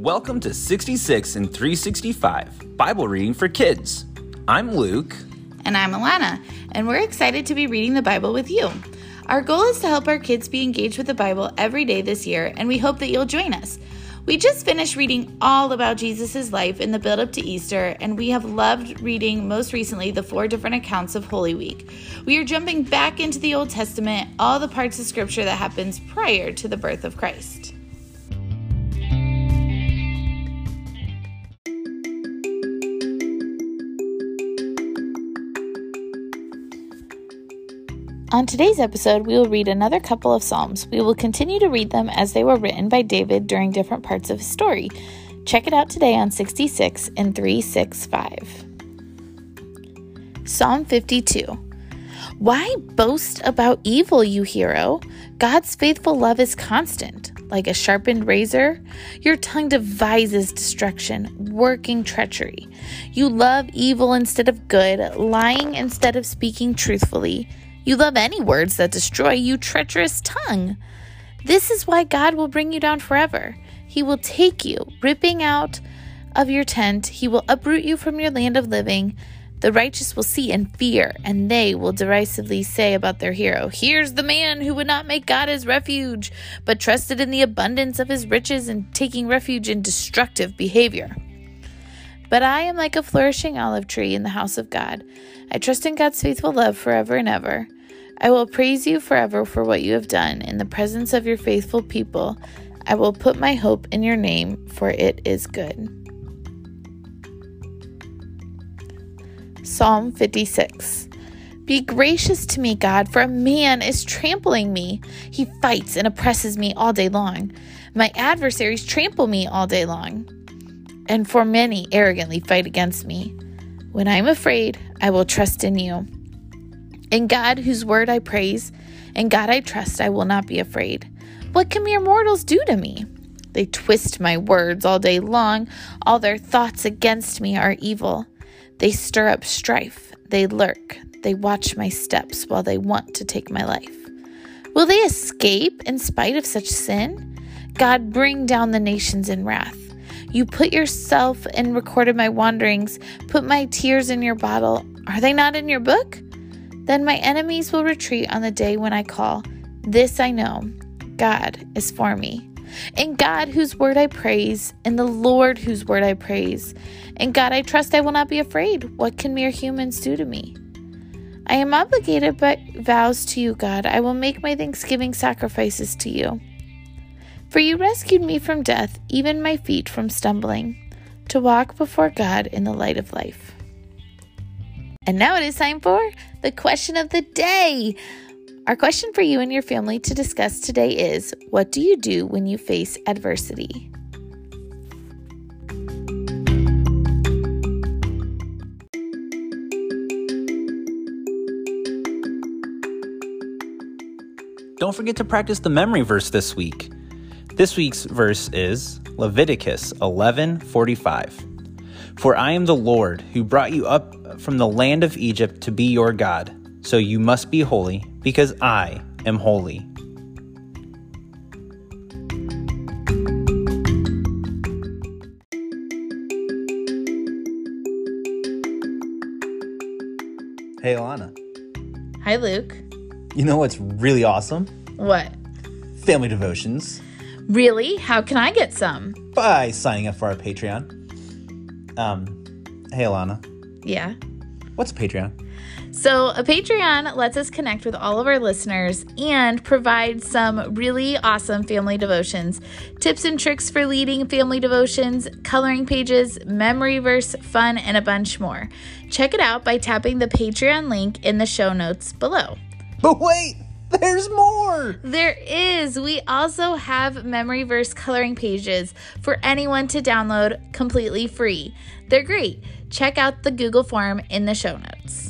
Welcome to 66 in 365 Bible reading for kids. I'm Luke. And I'm Alana, and we're excited to be reading the Bible with you. Our goal is to help our kids be engaged with the Bible every day this year, and we hope that you'll join us. We just finished reading all about Jesus' life in the build up to Easter, and we have loved reading most recently the four different accounts of Holy Week. We are jumping back into the Old Testament, all the parts of Scripture that happens prior to the birth of Christ. On today's episode, we will read another couple of Psalms. We will continue to read them as they were written by David during different parts of his story. Check it out today on 66 in 365. Psalm 52. Why boast about evil, you hero? God's faithful love is constant. Like a sharpened razor, your tongue devises destruction, working treachery. You love evil instead of good, lying instead of speaking truthfully. You love any words that destroy you, treacherous tongue. This is why God will bring you down forever. He will take you, ripping out of your tent. He will uproot you from your land of living. The righteous will see and fear, and they will derisively say about their hero, Here's the man who would not make God his refuge, but trusted in the abundance of his riches and taking refuge in destructive behavior. But I am like a flourishing olive tree in the house of God. I trust in God's faithful love forever and ever. I will praise you forever for what you have done in the presence of your faithful people. I will put my hope in your name, for it is good. Psalm 56 Be gracious to me, God, for a man is trampling me. He fights and oppresses me all day long. My adversaries trample me all day long and for many arrogantly fight against me. When I am afraid, I will trust in you. In God, whose word I praise, and God I trust, I will not be afraid. What can mere mortals do to me? They twist my words all day long. All their thoughts against me are evil. They stir up strife. They lurk. They watch my steps while they want to take my life. Will they escape in spite of such sin? God, bring down the nations in wrath. You put yourself and recorded my wanderings, put my tears in your bottle. Are they not in your book? Then my enemies will retreat on the day when I call. This I know God is for me. In God, whose word I praise, in the Lord, whose word I praise. In God, I trust I will not be afraid. What can mere humans do to me? I am obligated by vows to you, God. I will make my thanksgiving sacrifices to you. For you rescued me from death, even my feet from stumbling, to walk before God in the light of life. And now it is time for the question of the day. Our question for you and your family to discuss today is What do you do when you face adversity? Don't forget to practice the memory verse this week. This week's verse is Leviticus 11:45. For I am the Lord who brought you up from the land of Egypt to be your God. So you must be holy because I am holy. Hey Alana. Hi, Luke. You know what's really awesome? What? Family devotions. Really? How can I get some? by signing up for our Patreon. Um, hey Alana, Yeah. what's a Patreon? So, a Patreon lets us connect with all of our listeners and provide some really awesome family devotions, tips and tricks for leading family devotions, coloring pages, memory verse, fun, and a bunch more. Check it out by tapping the Patreon link in the show notes below. But wait, there's more. There is. We also have memory verse coloring pages for anyone to download completely free. They're great. Check out the Google form in the show notes.